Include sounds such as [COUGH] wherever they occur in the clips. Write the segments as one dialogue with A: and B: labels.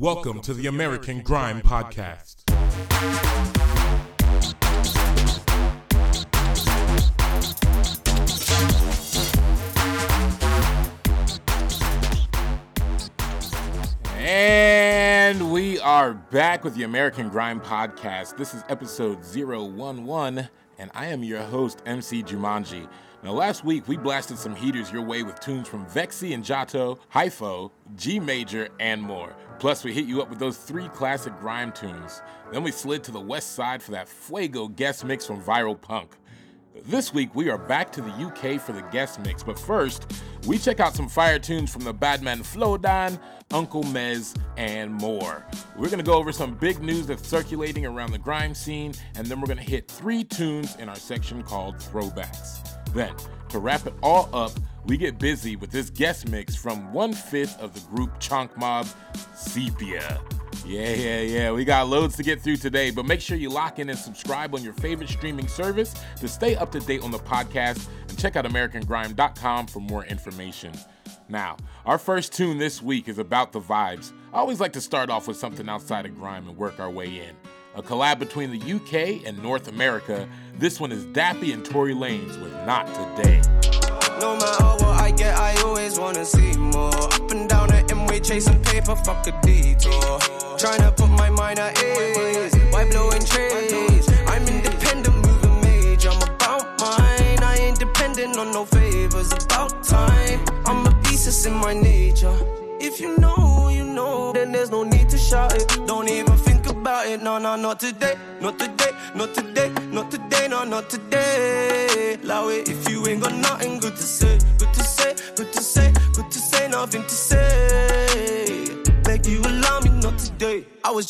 A: Welcome to the American Grime Podcast.
B: And we are back with the American Grime Podcast. This is episode 011, and I am your host, MC Jumanji. Now, last week we blasted some heaters your way with tunes from Vexy and Jato, Hypho, G Major, and more. Plus, we hit you up with those three classic grime tunes. Then we slid to the west side for that Fuego guest mix from Viral Punk. This week, we are back to the UK for the guest mix, but first, we check out some fire tunes from the Badman Flowdan, Uncle Mez, and more. We're gonna go over some big news that's circulating around the grime scene, and then we're gonna hit three tunes in our section called Throwbacks. Then, to wrap it all up, we get busy with this guest mix from one fifth of the group Chonk Mob, Sepia. Yeah, yeah, yeah. We got loads to get through today, but make sure you lock in and subscribe on your favorite streaming service to stay up to date on the podcast and check out AmericanGrime.com for more information. Now, our first tune this week is about the vibes. I always like to start off with something outside of grime and work our way in. A collab between the UK and North America. This one is Dappy and Tory Lanez with Not Today.
C: No matter what I get, I always wanna see more. Up and down the M-way, chasing paper, fuck a detour. Trying to put my mind at ease, why blowing? Not today, not today,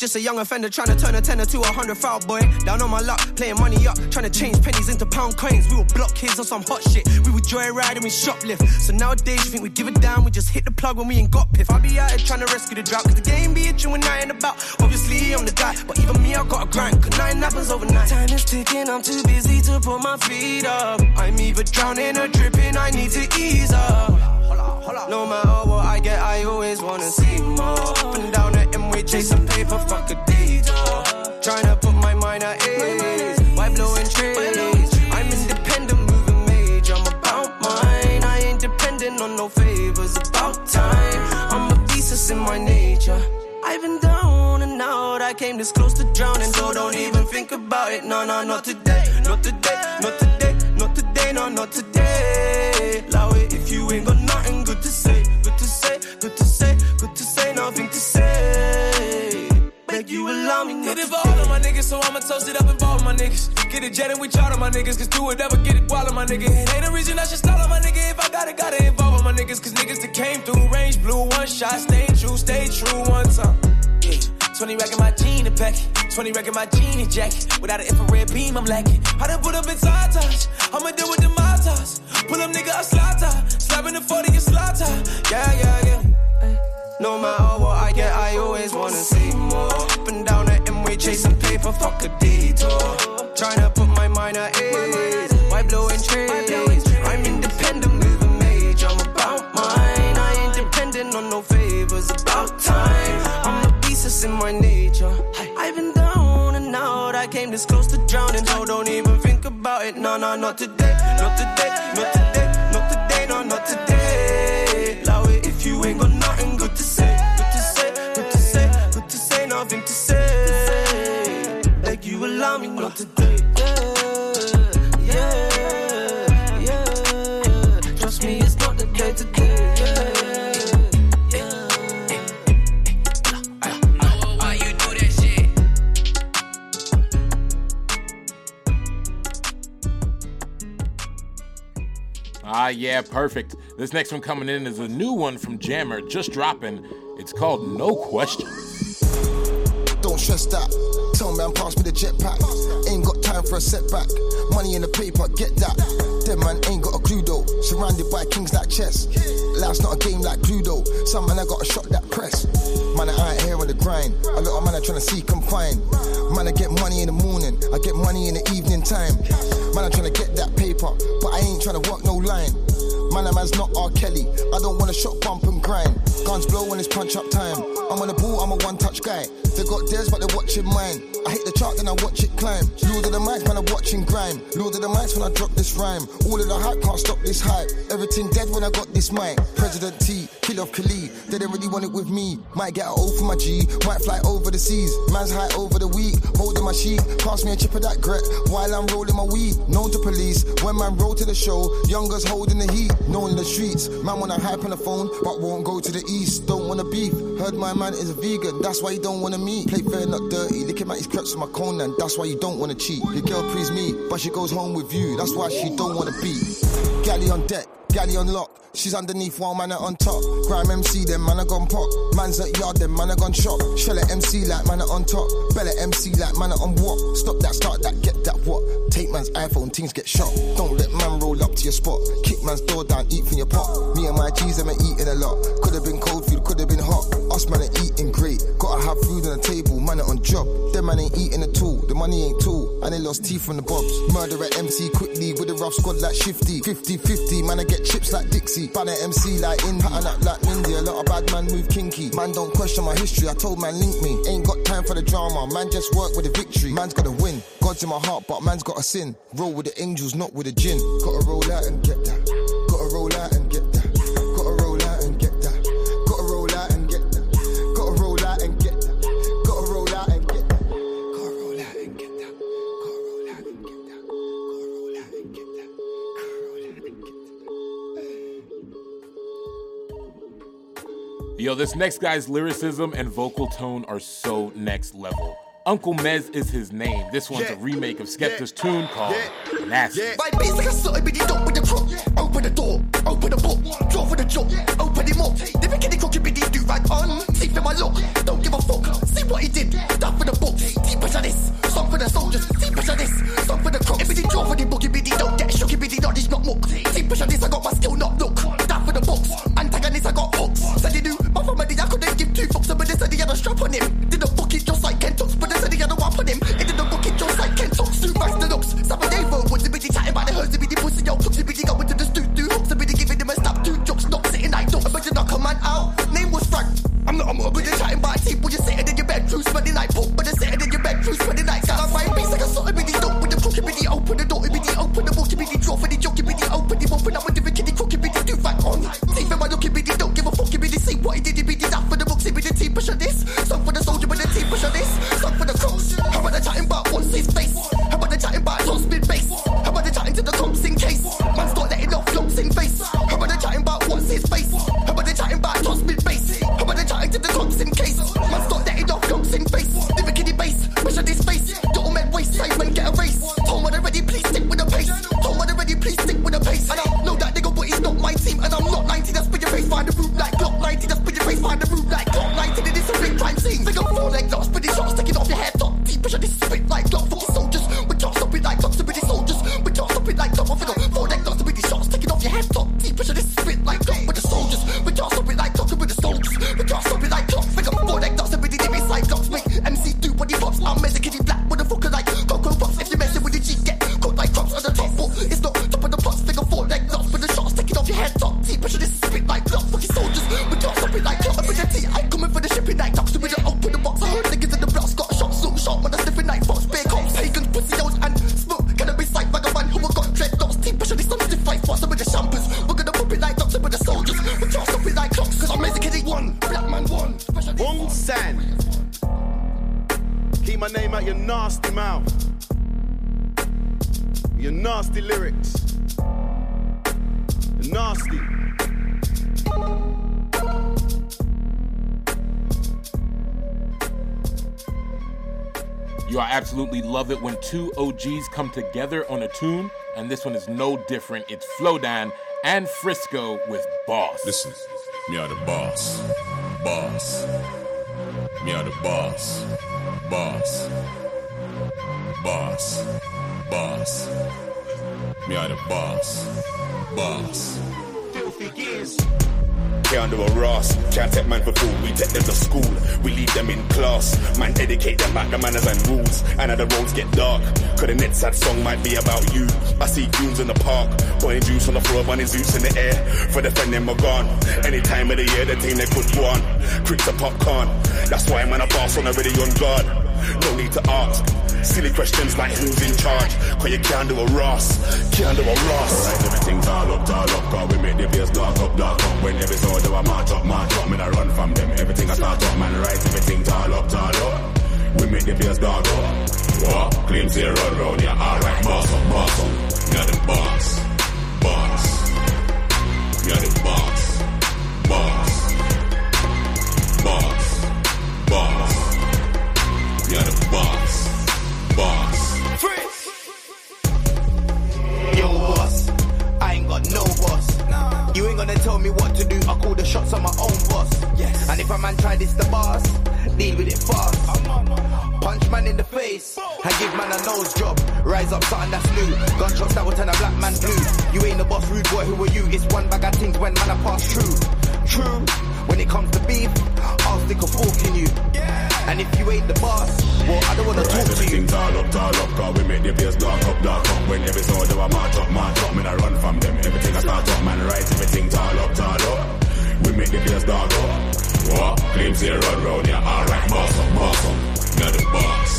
C: just a young offender trying to turn a tenner to a hundred foul boy. Down on my luck, playing money up, trying to change pennies into pound coins. We were block kids on some hot shit. We would joyride and we shoplift. So nowadays you think we give it down, we just hit the plug when we ain't got piff. I be out here trying to rescue the drought, cause the game be itching when I ain't about. Obviously I'm the guy, but even me I gotta grind, cause nothing happens overnight. Time is ticking, I'm too busy to put my feet up. I'm either drowning or dripping, I need to ease up. No matter what I get, I always wanna see more. Up and down the M-way, chasing paper, fuck a detour. Trying to put my mind at ease. Why blowing trees? I'm independent, moving major. I'm about mine. I ain't dependent on no favors. About time. I'm a it's in my nature. I've been down and out. I came this close to drowning, so don't even think about it. No, no, not today. Not today. Not today. Not today. No, not today. Allow it if you ain't got nothing good to say. Good to say. Good to say. Good to say. Nothing to say. Beg you allow me not
D: Get it for all of my niggas, so I'ma toast it up and ball with my niggas. Get it jet and we charter my niggas, cause do whatever, get it while my nigga. Ain't a reason I should stall on my nigga. If I got it, gotta involve on my niggas, cause niggas that came through range blue, one shot, stay true, stay true, one time. Yeah. 20 rack in my jean and pack 20 rack in my and jacket. Without an infrared beam, I'm lacking. I done put up in touch. I'ma deal with the motos. Pull up, nigga, a slaughter. Slapping the 40 and slaughter. Yeah, yeah, yeah.
C: No matter what I get, I always wanna see more. Up and down the M-way, chasing paper, fuck a detour. Trying to put my mind at ease. Out. I came this close to drowning, so don't even think about it. No, no. Not today. Yeah,
B: perfect. This next one coming in is a new one from Jammer, just dropping. It's called No Questions.
E: Don't stress that. Tell man, pass me the jetpack. Ain't got time for a setback. Money in the paper, get that. Them man ain't got a clue though. Surrounded by kings like chess. Life's not a game like Cluedo. Some man I got a shot that press. Man, I ain't here on the grind. A lot of man to seek and find. Man, I get money in the morning. I get money in the evening time. Man, I'm trying to get that paper, but I ain't trying to work no line. Man, a man's not R. Kelly. I don't wanna shot bump and grind. Guns blow when it's punch up time. I'm on the ball, I'm a one touch guy. They got theirs, but they're watching mine. I hit the chart, then I watch it climb. Lord of the mics, man, I'm watching grime. Lord of the mics when I drop this rhyme. All of the hype can't stop this hype. Everything dead when I got this mic. President T, kill off Khalid. They didn't really want it with me. Might get O for my G. Might fly over the seas. Man's high over the week. Holding my sheep. Pass me a chip of that grit while I'm rolling my weed. Known to police. When man roll to the show, youngers holding the heat. Known in the streets. Man wanna hype on the phone, but won't go to the east. Don't wanna beef. Heard my man is a vegan. That's why he don't wanna meet. Play fair, not dirty. Licking at his creps with my cone, and that's why you don't wanna cheat. Your girl please me, but she goes home with you. That's why she don't wanna beat. Galley on deck. Galley on lock, she's underneath while man on top. Grime MC, them man are gone pop. Man's at yard, them man are gone shop. Shell MC like man on top. Bella MC like man on what? Stop that, start that, get that what? Take man's iPhone, things get shot. Don't let man roll up to your spot. Kick man's door down, eat from your pot. Me and my G's, them are eating a lot. Could have been cold food, could been hot. Us man are eating great. Gotta have food on the table, man on job. Them man ain't eating at all. The money ain't tall. And they lost teeth from the bobs. Murder at MC quickly with a rough squad like Shifty. 50-50, man I get chips like Dixie. Banner MC like in, pattern up like Mindy. A lot of bad man move kinky. Man don't question my history. I told man link me. Ain't got time for the drama. Man just work with the victory. Man's gotta win. God's in my heart, but man's gotta sin. Roll with the angels, not with the gin. Gotta roll out and get that.
F: Yo, this next guy's lyricism and vocal tone are so next level. Uncle Mez is his name. This one's a remake of Skepta's
B: Yeah.
F: tune called
B: Yeah.
F: Nasty.
B: Yeah.
G: My beats like a something with the dope with the crook. Open the door, open the book, draw for the joke, open him up. The bikini crooked with the do rag on. Teeth in my look, don't give a fuck. See what he did, that for the books. Deep pressure this, song for the soldiers. Deep pressure this, song for the crooks. If he draw for the book, he don't get shook, he knowledge not muck. Deep pressure this, I got
B: my
F: it. Two OGs come together on a tune, and this one is no different. It's Flowdan and Frisco with Boss.
H: Listen, me are the boss. Boss. Me are the boss. Boss. Boss. Boss. Me are the boss. Boss.
B: Filthy gears.
I: Can't do a Ross. Can't take man for food, we take them to school. We leave them in class. Man, educate them back the manners and rules. And the roads get dark. Cause the next sad song might be about you. I see goons in the park, pouring juice on the floor, bunny Zeus in the air. For defending my gun. Any time of the year, the team they could go on. Cricks a popcorn. That's why man, I boss on already on guard. No need to ask. Silly questions like who's in charge. Cause you can't do a Ross. Can't do a Ross.
H: Alright, everything's all up, all up. Cause we make the place dark up, dark up. When every soldier I march up, march up. Me I run from them. Everything I start up, man. Right, everything's all up, all up. We make the place dark up. What? Claim say run round, yeah. Alright, boss up, boss up. You're the. Boss.
J: Gonna tell me what to do. I call the shots on my own boss. Yes. And if a man try this the boss, deal with it fast. Punch man in the face and give man a nose job. Rise up, something that's new. Gunshots that will turn a black man blue. You ain't the boss, rude boy. Who are you? It's one bag of things when man I pass through. True. When it comes to beef, I'll stick a fork in you. And if you ain't the boss, well, I don't wanna talk to you.
H: everything's all up, all up. Cause we make the place dark up, dark up. When every soldier I march up, march up. Me I run from them. Everything I start up, man. Right, everything's all up, all up. We make the place dark up. What? Claim say run round, yeah. Alright, boss up, boss up. You're the boss.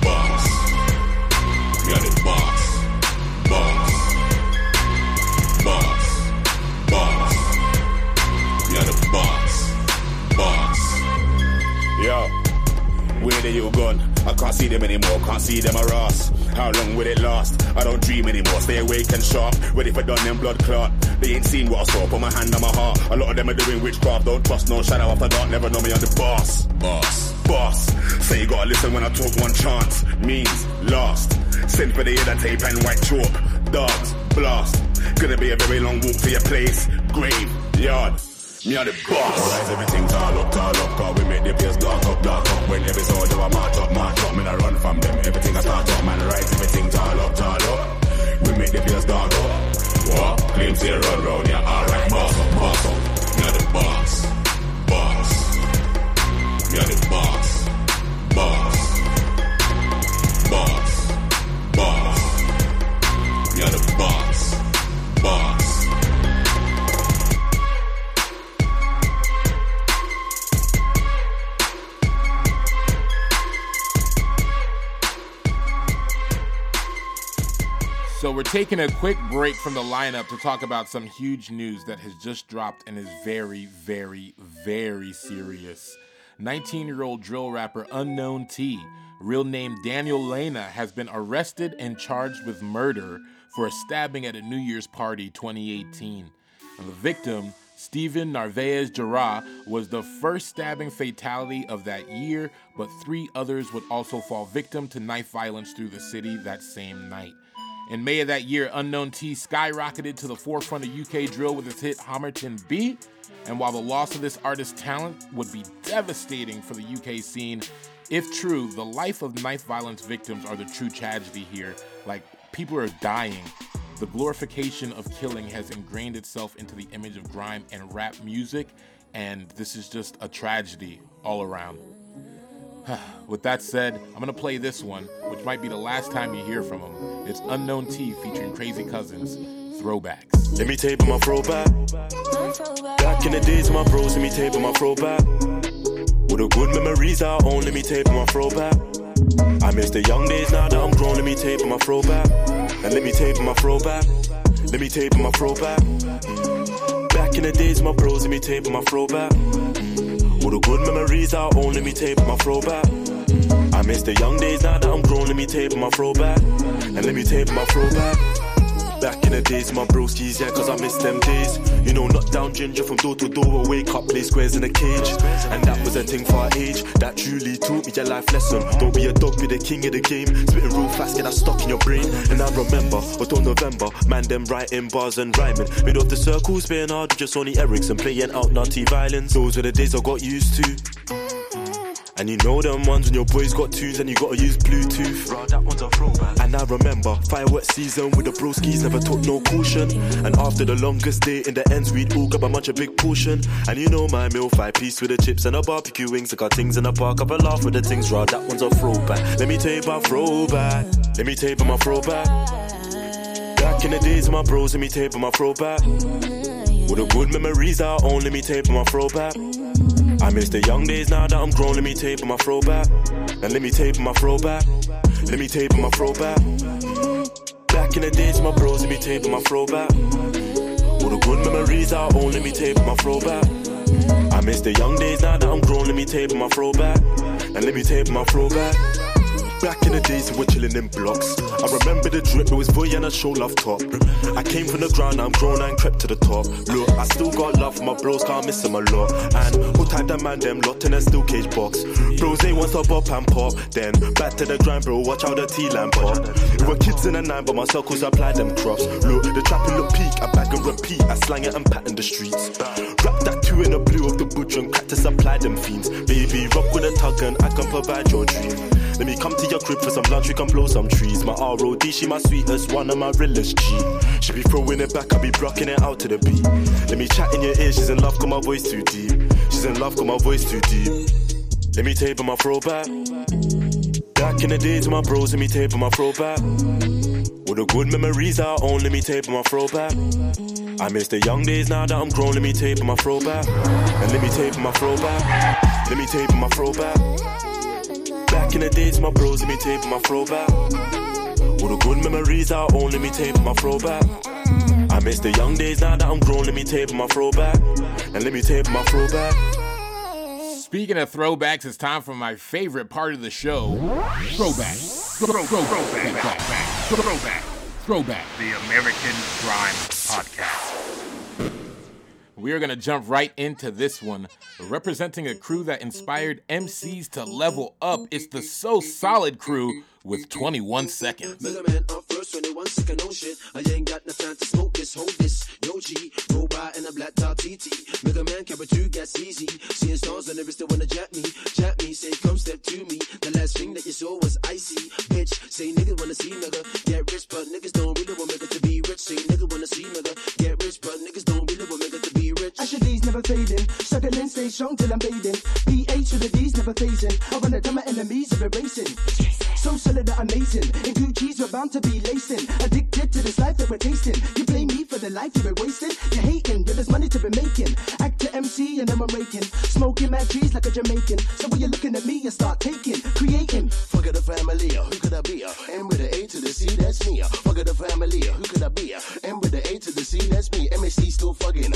H: Boss. You're the. Boss. Boss.
I: Where they you gone? I can't see them anymore, can't see them arouse. How long will it last? I don't dream anymore, stay awake and sharp. Ready for done them blood clot. They ain't seen what I saw, put my hand on my heart. A lot of them are doing witchcraft, don't trust no shadow after dark, never know me on the boss.
H: Boss.
I: Boss, say you gotta listen when I talk one chance. Means last. Send for the other tape and white chalk. Dogs, blast. Gonna be a very long walk to your place. Grave, yard. Me are the boss.
H: Alright, everything's all up, all up. Cause we make the place dark up, dark up. When every soldier I march up, march up. Me I run from them. Everything I start up, man. Right, everything's all up, all up. We make the place dark up. What? Claim say run round, yeah. Alright, boss up, boss up. You're the boss. Boss. You're the boss. Boss. Boss.
B: So we're taking a quick break from the lineup to talk about some huge news that has just dropped and is very, very, very serious. 19-year-old drill rapper Unknown T, real name Daniel Lena, has been arrested and charged with murder for a stabbing at a New Year's party 2018. And the victim, Steven Narvaez-Jara, was the first stabbing fatality of that year, but three others would also fall victim to knife violence through the city that same night. In May of that year, Unknown T skyrocketed to the forefront of UK drill with his hit Homerton B. And while the loss of this artist's talent would be devastating for the UK scene, if true, the life of knife violence victims are the true tragedy here. Like, people are dying. The glorification of killing has ingrained itself into the image of grime and rap music, and this is just a tragedy all around. [SIGHS] With that said, I'm gonna play this one, which might be the last time you hear from him. It's Unknown T featuring Crazy Cousinz, Throwbacks.
K: Let me tape my throwback. Back in the days, my bros, let me tape my throwback. All the good memories I own, let me tape my throwback. I miss the young days now that I'm grown, let me tape my throwback. And let me tape my throwback. Let me tape my throwback. Back in the days, my bros, let me tape my throwback. All the good memories I own, let me tape on my throwback. I miss the young days now that I'm grown, let me tape on my throwback. And let me tape my throwback. Back in the days, my broskies, yeah, cause I miss them days. You know, knock down ginger from door to door, wake up, play squares in a cage. And that was a thing for our age, that truly taught me a life lesson. Don't be a dog, be the king of the game. Spitting real fast, get that stuck in your brain. And I remember, although November, man, them writing bars and rhyming. Mid off the circle, spitting hard, just Sony Ericsson, playing out naughty violence. Those were the days I got used to. And you know them ones when your boys got twos and you gotta use Bluetooth.
L: Bro, that one's a throwback.
K: And I remember fireworks season with the broskies, never took no caution. And after the longest day in the ends, we'd all grab a munch a big portion. And you know my meal, five piece with the chips and a barbecue wings. I got things in the park, have a laugh with the things raw. That one's a throwback. Let me tell you about throwback. Let me tell you about my throwback. Back in the days of my bros, let me tell you about my throwback. With the good memories I own, let me tell you about my throwback. I miss the young days now that I'm grown. Let me tape on my throwback. And let me tape on my throwback. Let me tape on my throwback. Back in the days, my bros, let me tape on my throwback. All the good memories I own, let me tape on my throwback. I miss the young days now that I'm grown. Let me tape on my throwback. And let me tape on my throwback. Back in the days we were chilling in blocks. I remember the drip, it was boy and a show love top. I came from the ground, I'm grown and crept to the top. Look, I still got love for my bros, can't miss them a lot. And who type that man, them lot in a steel cage box. Bros, they want stop up and pop. Then back to the grind, bro, watch out the T line pop. We were kids in the nine, but my circles applied them crops. Look, the trapping look peak, I bag and repeat, I slang it and pattern the streets. Wrap that two in the blue of the butcher and crack to supply them fiends. Baby, rock with a tug and I can provide your dream. Let me come to your crib for some lunch, we can blow some trees. My ROD, she my sweetest, one of my realest G. She be throwing it back, I be blocking it out to the beat. Let me chat in your ear, she's in love, cause my voice too deep. She's in love, cause my voice too deep. Let me tape my throwback. Back in the days, my bros, let me tape my throwback. All the good memories I own, let me tape my throwback. I miss the young days now that I'm grown, let me tape my throwback. And let me tape my throwback. Let me tape my throwback. In the days, my bros, let me tape my throwback. All the good memories own, let me tape my throwback. I miss the young days now that I'm grown, let me tape my throwback. And let me tape my throwback.
B: Speaking of throwbacks, it's time for my favorite part of the show throwback. Throw, throw, throwback. Throwback. Throwback. Throwback.
M: The American Grime Podcast.
B: We are going to jump right into this one. Representing a crew that inspired MCs to level up, it's the So Solid crew with 21 seconds.
N: Man first, 21 second, no shit. I ain't got no time to smoke this, hold this. Yo G, a black top TT. Mega Man, 2 gets easy. Seeing stars wanna jap me. Jap me, say come step to me. The last thing that you saw was icy. Bitch, say niggas wanna see nigga. Get rich, but niggas don't really want nigga to be rich. Say nigga wanna see nigga. Get rich, but niggas
O: D's never fading. Struggling, stay strong till I'm bathing. PH to the D's never phasing. I wanna tell my enemies of erasing. So solid that amazing. In Gucci's we're bound to be lacing. Addicted to this life that we're tasting. You blame me for the life you've been wasting. You're hating, but there's money to be making. Actor MC and I'm a raking. Smoking mad trees like a Jamaican. So when you're looking at me, you start taking, creating.
N: Fuck the family, uh, who could I be? Uh? M with the A to the C, that's me. Uh. Fuck the family, who could I be? M with the A to the C, that's me. MSC still fucking.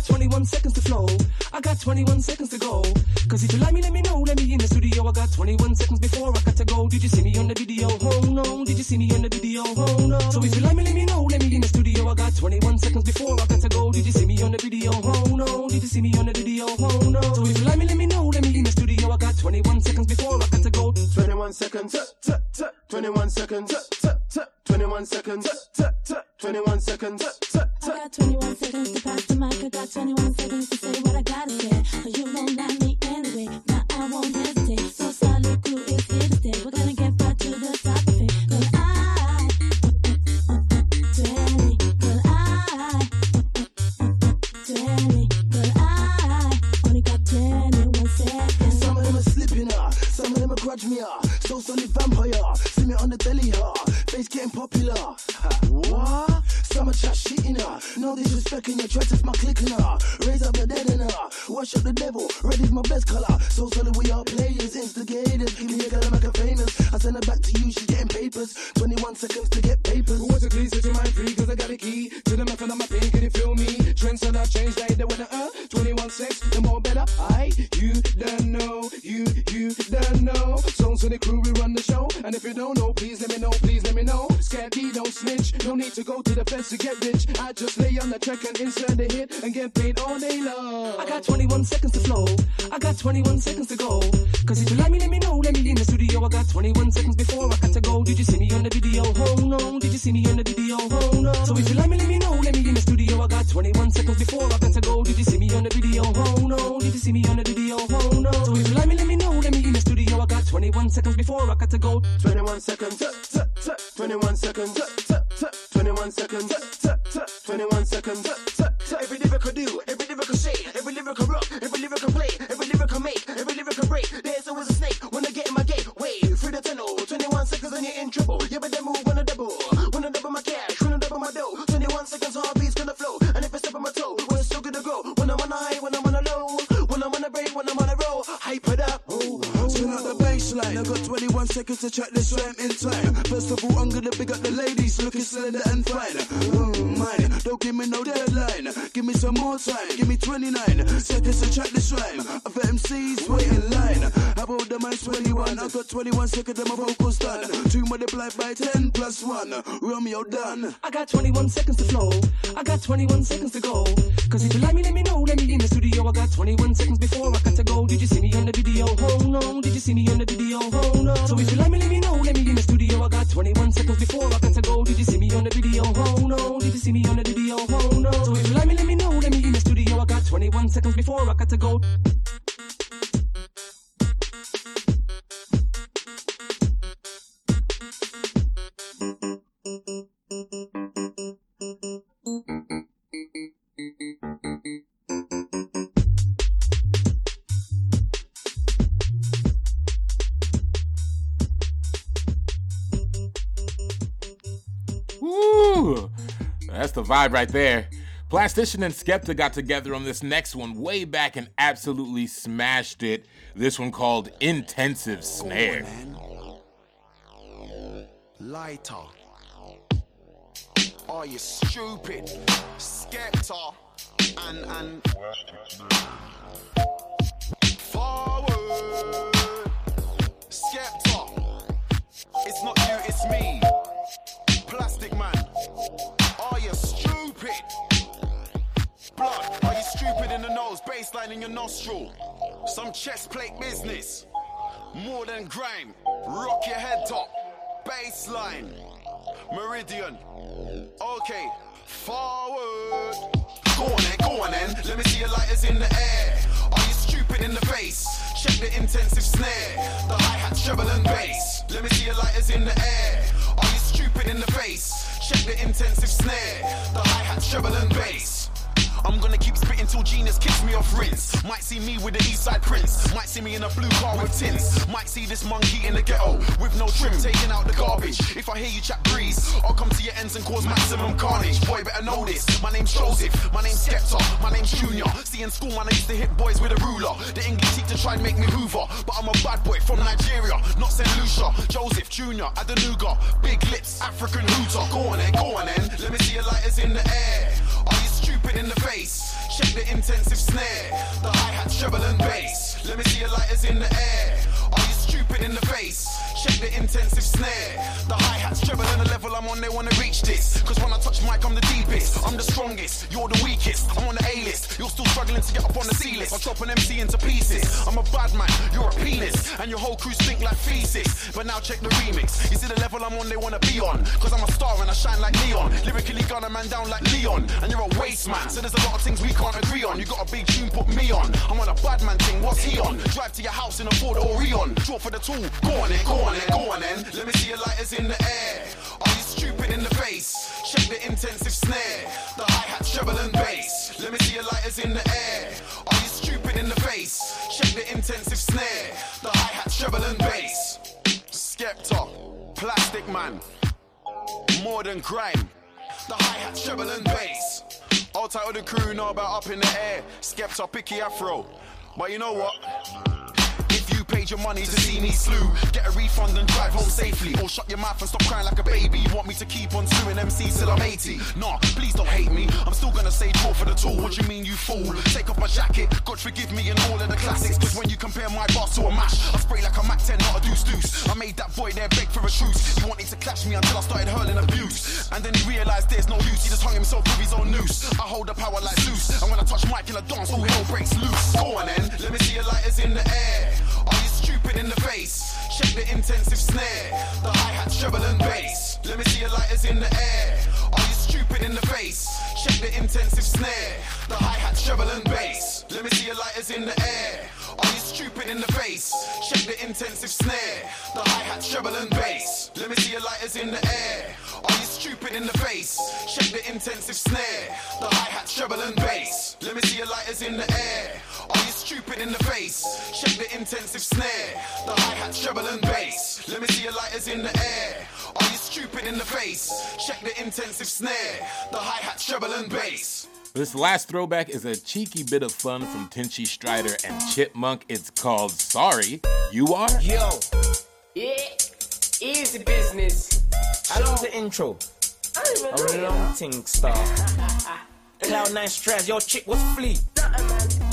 O: Got 21 seconds to flow. I got 21 seconds to go. Cause if you like me, let me know. Let me in the studio. I got 21 seconds before I got to go. Did you see me on the video? Oh no. Did you see me on the video? Oh no. So if you like me, let me know. Let me in the studio. I got 21 seconds before I got to go. Did you see me on the video? Oh no. Did you see me on the video? Oh no. So if you like me, let me know. Let me in the studio. I got 21 seconds before I got to go.
N: 21 seconds. 21 seconds. 21 seconds. 21 seconds. Telly, uh, face getting popular. Ha, what? Are chat shitting, uh, no disrespecting your test my clicking, uh, raise up the dead and uh, wash up the devil. Red is my best color, so solid to to get
P: rich. I just lay on the track and insert the hit and get paid all day long.
O: I got 21 seconds to flow. I got 21 seconds to go. Cause if you like me, let me know. Let me in the studio. I got 21 seconds before I got to go. Did you see me on the video? Oh no. Did you see me on the video? Oh no. So if you like me, let me know. Let me in the studio. I got 21 seconds before I got to go. Did you see me on the video? Oh no. Did you see me on the video? Oh no. So if you like me, let me know. Let me in the studio. I got 21 seconds before I got to go.
N: 21 seconds,
L: give me no deadline. Give me some more time. Give me 29 seconds to track this rhyme. Other MCs wait in line. About the man's 21? I got 21 seconds and my vocals done. Two multiplied by 10 plus 1. Romeo done.
O: I got 21 seconds to flow. I got 21 seconds to go. Cause if you like me, let me know. Let me in the studio. I got 21 seconds before I got to go. Did you see me on the video? Oh no. Did you see me on the video? Oh no. So if you like me, let me know. Let me in the studio. I got 21 seconds before I got to go. Did you see me on the video? Oh no. Did you see me on the video? Oh no. So if you like me, let me know. Let me in the studio. I got 21 seconds before I got to go.
B: Vibe right there. Plastician and Skepta got together on this next one way back and absolutely smashed it. This one called Intensive Snare.
Q: Lighter. Are you stupid? Skepta and and forward. Skepta. It's not you, it's me. Plastic man. Are you? Blood. Are you stupid in the nose? Baseline in your nostril. Some chest plate business. More than grime. Rock your head top. Baseline. Meridian. Okay. Forward. Go on then, go on then. Let me see your lighters in the air. Are you stupid in the face? Check the intensive snare. The hi hat, treble and bass. Let me see your lighters in the air. Are you stupid in the face? Check the intensive snare. The hi hat, treble and bass. I'm gonna keep spitting till genius kicks me off rinse. Might see me with the east side prince. Might see me in a blue car with tints. Might see this monkey in the ghetto with no trim taking out the garbage. If I hear you chat breeze, I'll come to your ends and cause maximum carnage. Boy, better know this. My name's Joseph, my name's Skepta, my name's Junior. See in school, man, I used to hit boys with a ruler. The English teacher tried to make me Hoover, but I'm a bad boy from Nigeria, not St. Lucia. Joseph Junior, Adenuga, big lips, African hooter. Go on then, go on then. Let me see your lighters in the air. Are you stupid in the face? Check the intensive snare, the hi hat, treble and bass. Let me see your lighters in the air. Are in the face? Check the intensive snare, the hi hats, treble and the level I'm on. They wanna reach this, cause when I touch mic, I'm the deepest. I'm the strongest, you're the weakest. I'm on the A list, you're still struggling to get up on the C list. I'll chop an MC into pieces. I'm a bad man, you're a penis, and your whole crew stink like feces. But now check the remix. You see the level I'm on, they wanna be on, cause I'm a star and I shine like neon. Lyrically, gun a man down like Leon, and you're a waste man. So there's a lot of things we can't agree on. You got a big tune, put me on. I'm on a bad man thing, what's he on? Drive to your house in a Ford Orion. Draw for the on then, go on then. Let me see your lighters in the air. Are you stupid in the face? Check the intensive snare, the hi hat, treble and bass. Let me see your lighters in the air. Are you stupid in the face? Check the intensive snare, the hi hat, treble and bass. Skepta, Plastic Man, more than grime. The hi hat, treble and bass. All title the crew know about up in the air. Skepta, picky afro. But you know what? Paid your money to see me slew. Get a refund and drive home safely. Or shut your mouth and stop crying like a baby. You want me to keep on suing MCs till I'm 80? Nah, please don't hate me. I'm still gonna say draw for the tool. What you mean, you fool? Take off my jacket. God forgive me and all of the classics. Cause when you compare my bars to a mash, I spray like a Mac 10, not a deuce deuce. I made that boy there beg for a truce. He wanted to clash me until I started hurling abuse. And then he realized there's no use. He just hung himself with his own noose. I hold the power like Zeus. And when I touch mic in a dance, all hell breaks loose. Go on then, let me see your lighters in the air. You stupid in the face? Check the intensive snare. The hi hat, treble, and bass. Let me see your lighters in the air. Are you stupid in the face? Check the intensive snare. The hi hat, treble, and bass. Let me see your lighters in the air. Are you stupid in the face? Check the intensive snare. The hi hat, treble, and bass. Let me see your lighters in the air. Are you stupid in the face? Check the intensive snare. The hi hat, treble, and bass. Let me see your lighters in the air. Are you stupid in the face? Check the intensive snare. The hi hat, treble, and bass. Let me see your lighters in the air. Are you stupid in the face? Check the intensive snare. The hi hat, treble, and bass.
B: This last throwback is a cheeky bit of fun from Tinchy Stryder and Chipmunk. It's called Sorry, You Are?
R: Yo, yeah, easy business. How long's the intro? I was a long thing star. [LAUGHS] Cloud nine stress, your chick, was flea?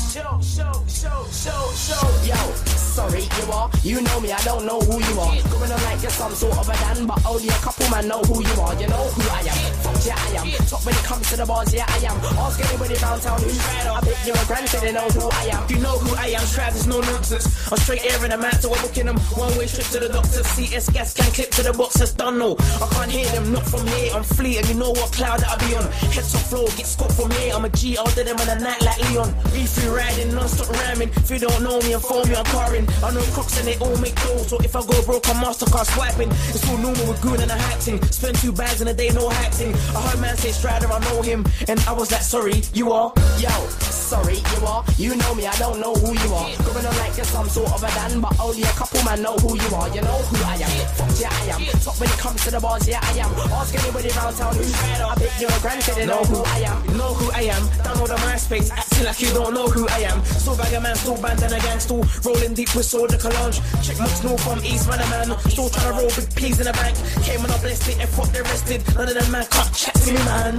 R: Show, show, show, show, show.
S: Yo, sorry, you are. You know me, I don't know who you are. Going on like you're some sort of a Dan, but only a couple man know who you are. You know who I am. Fuck yeah, I am. Top when it comes to the bars, yeah, I am. Ask anybody round town who's right I bet you're a granted, they know who I am.
R: You know who I am, Trav, there's no nonsense. I'm straight air in the mat, so I'm booking them. One way trip to the doctor, CS gas can clip to the boxers, done no. I can't hear them, not from here. I'm fleet, and you know what cloud that I be on. Heads off floor, get scope from here. I'm a G, do them in a night like Leon. Be free riding, non stop rhyming. If you don't know me, I'm for me, I'm carring. I know crooks and they all make dough, so if I go broke, I'm Mastercard swiping. It's all normal with goon and a hacking. Spend two bags in a day, no hacking. I heard man say Stryder, I know him, and I was like, sorry, you are.
S: Yo, sorry, you are. You know me, I don't know who you are. Going on like you're some sort of a Dan, but only a couple man know who you are. You know who I am. Fuck yeah, I am. Top when it comes to the bars, yeah, I am. Ask anybody round town who's right I bet you're a granted, they know who I am.
R: Know who I am. Download the MySpace, acting like you don't know who I am. Still bag a man, still bandana gang, still rolling deep with soda collage. Check much north from East man, man. Still trying to roll big peas in the bank. Came on a blessed it and fuck they rested. None of them man can't chat to me, man.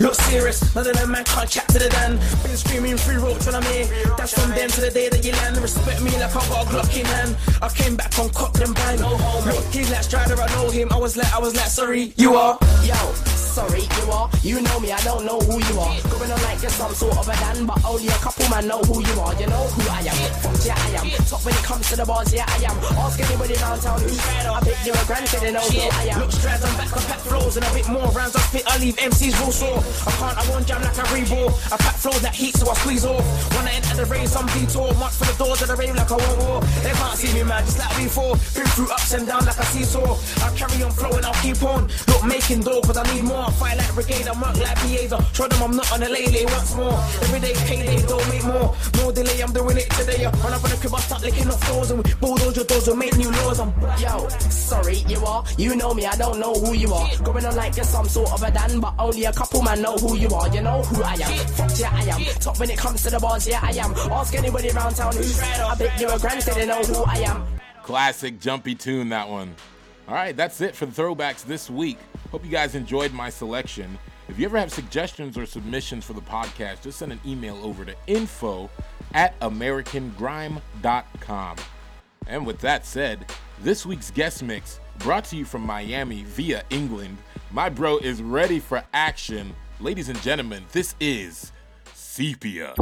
R: Look serious, none of them man can't chat to the Dan. Been screaming free roach when I'm here. That's from them to the day that you land. Respect me like I got a Glock in hand. I came back on cock them bang. Look, he's like Stryder, I know him. I was like, I was like, sorry, you are.
S: Yo, sorry, you are. You know me, I don't know who you are. Going on like you're some sort of a Dan, but only a couple man know who you are. You know who I am. Fuck yeah, I am. Top when it comes to the bars, yeah, I am. Ask anybody round town who's right I bet you're a granted, they know who I am.
R: Look, strides, I'm back, I pack flows and a bit more rounds I spit, I leave MCs real sore. I can't, I won't jam like a reball. I pack flows that heat, so I squeeze off. When I enter the rave, some detour. March for the doors of the rave like I want war. They can't see me, man, just like before. Been through ups and downs like a seesaw. I'll carry on flowing, I'll keep on. Not making dough, cause I need more. Fight like brigade, I work like. I'll show them I'm not on a lay once more. Every day, payday, don't make more. No delay, I'm doing it today. Run up on the crib, I start licking off doors. And we bulldoze your doors, we'll make new laws. I'm
S: Yo, sorry, you are. You know me, I don't know who you are. Going on like you're some sort of a Dan, but only a couple man know who you are. You know who I am. Fuck yeah, I am. Top when it comes to the bars, yeah, I am. Ask anybody round town who's I bet you're a granted, they know who I am.
B: Classic jumpy tune, that one. All right, that's it for the throwbacks this week. Hope you guys enjoyed my selection. If you ever have suggestions or submissions for the podcast, just send an email over to info at americangrime.com. And with that said, this week's guest mix brought to you from Miami via England. My bro is ready for action. Ladies and gentlemen, this is Sepia.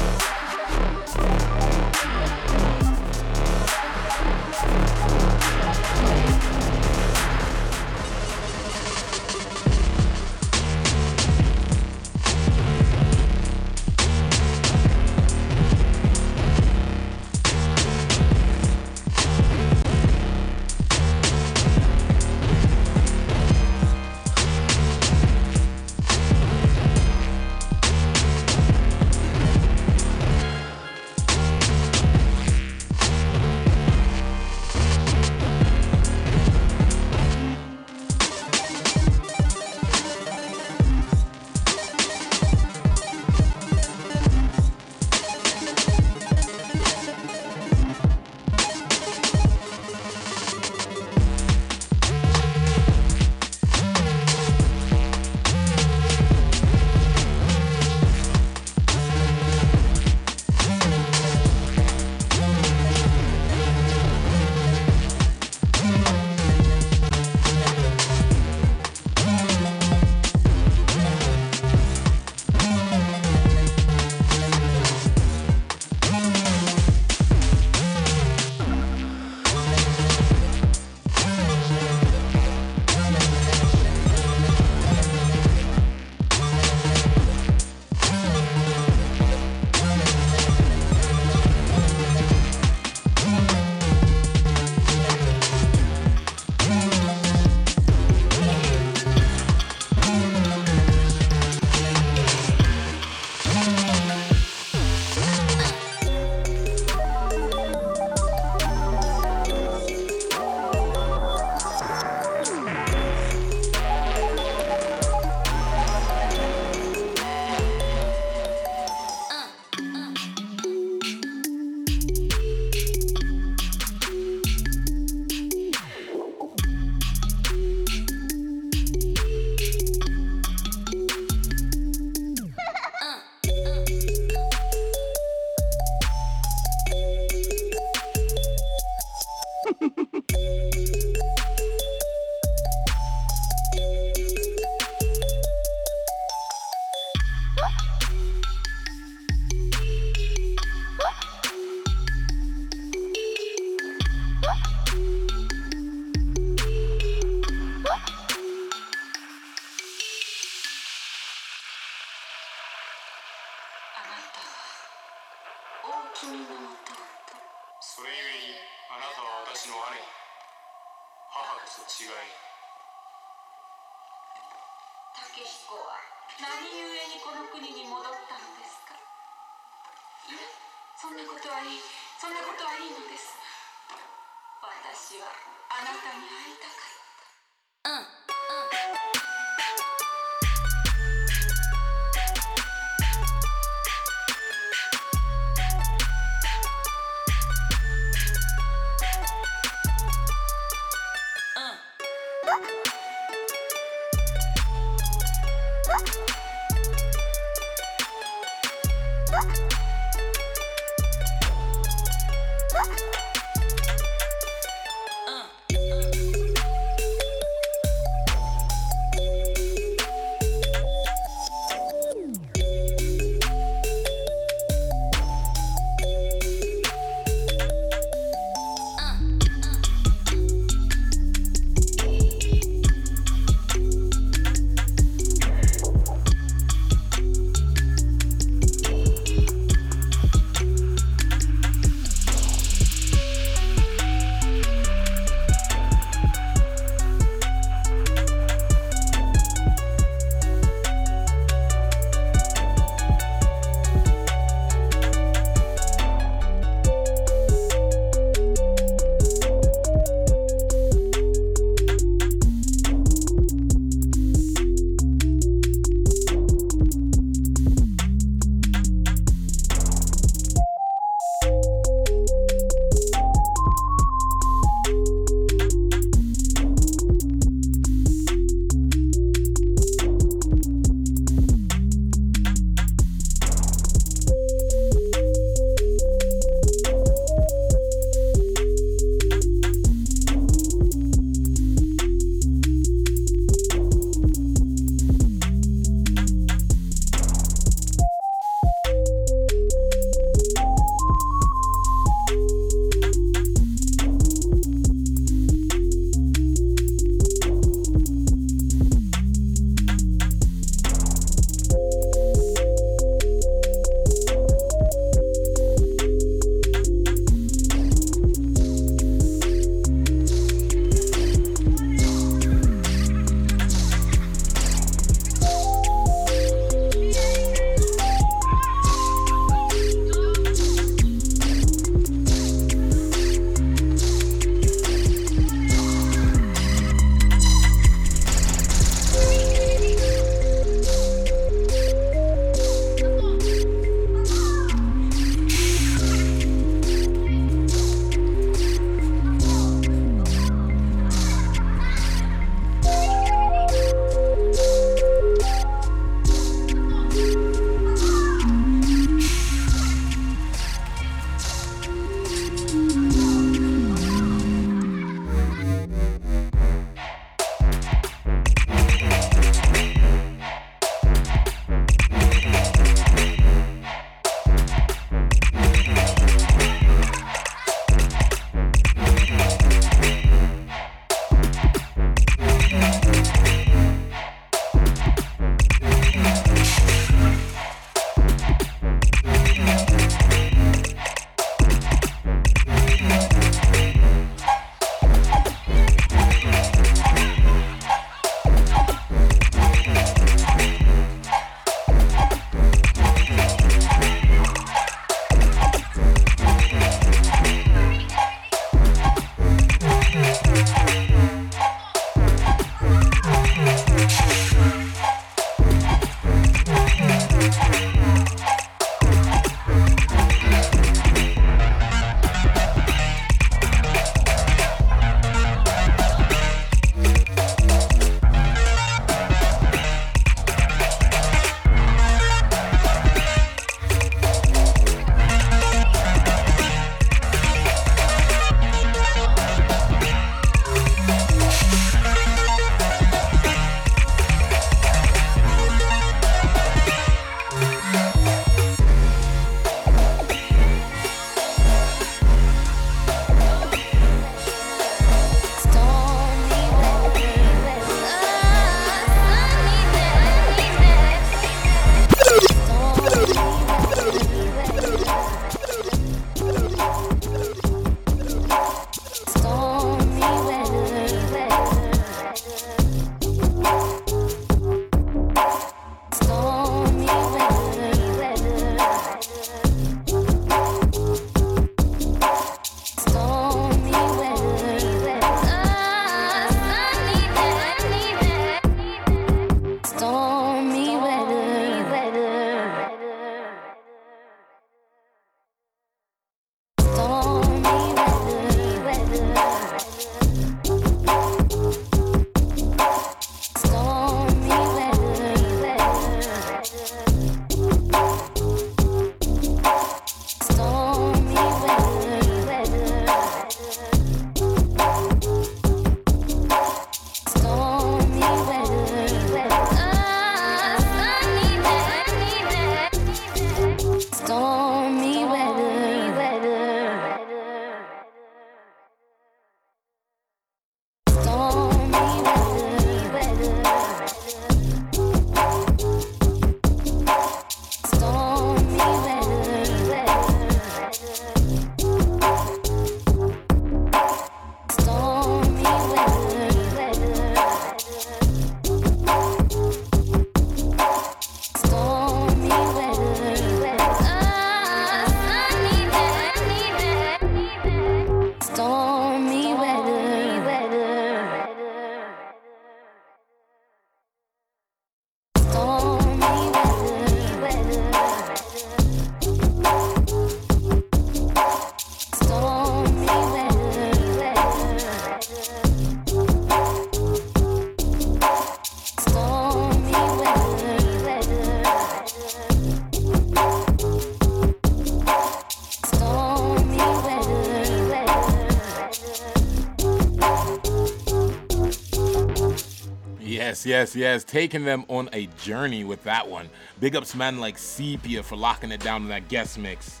B: Yes, yes. Taking them on a journey with that one. Big ups, man, like Sepia for locking it down in that guest mix.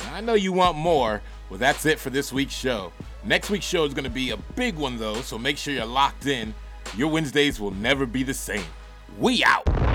B: Now, I know you want more. Well, that's it for this week's show. Next week's show is going to be a big one, though, so make sure you're locked in. Your Wednesdays will never be the same. We out.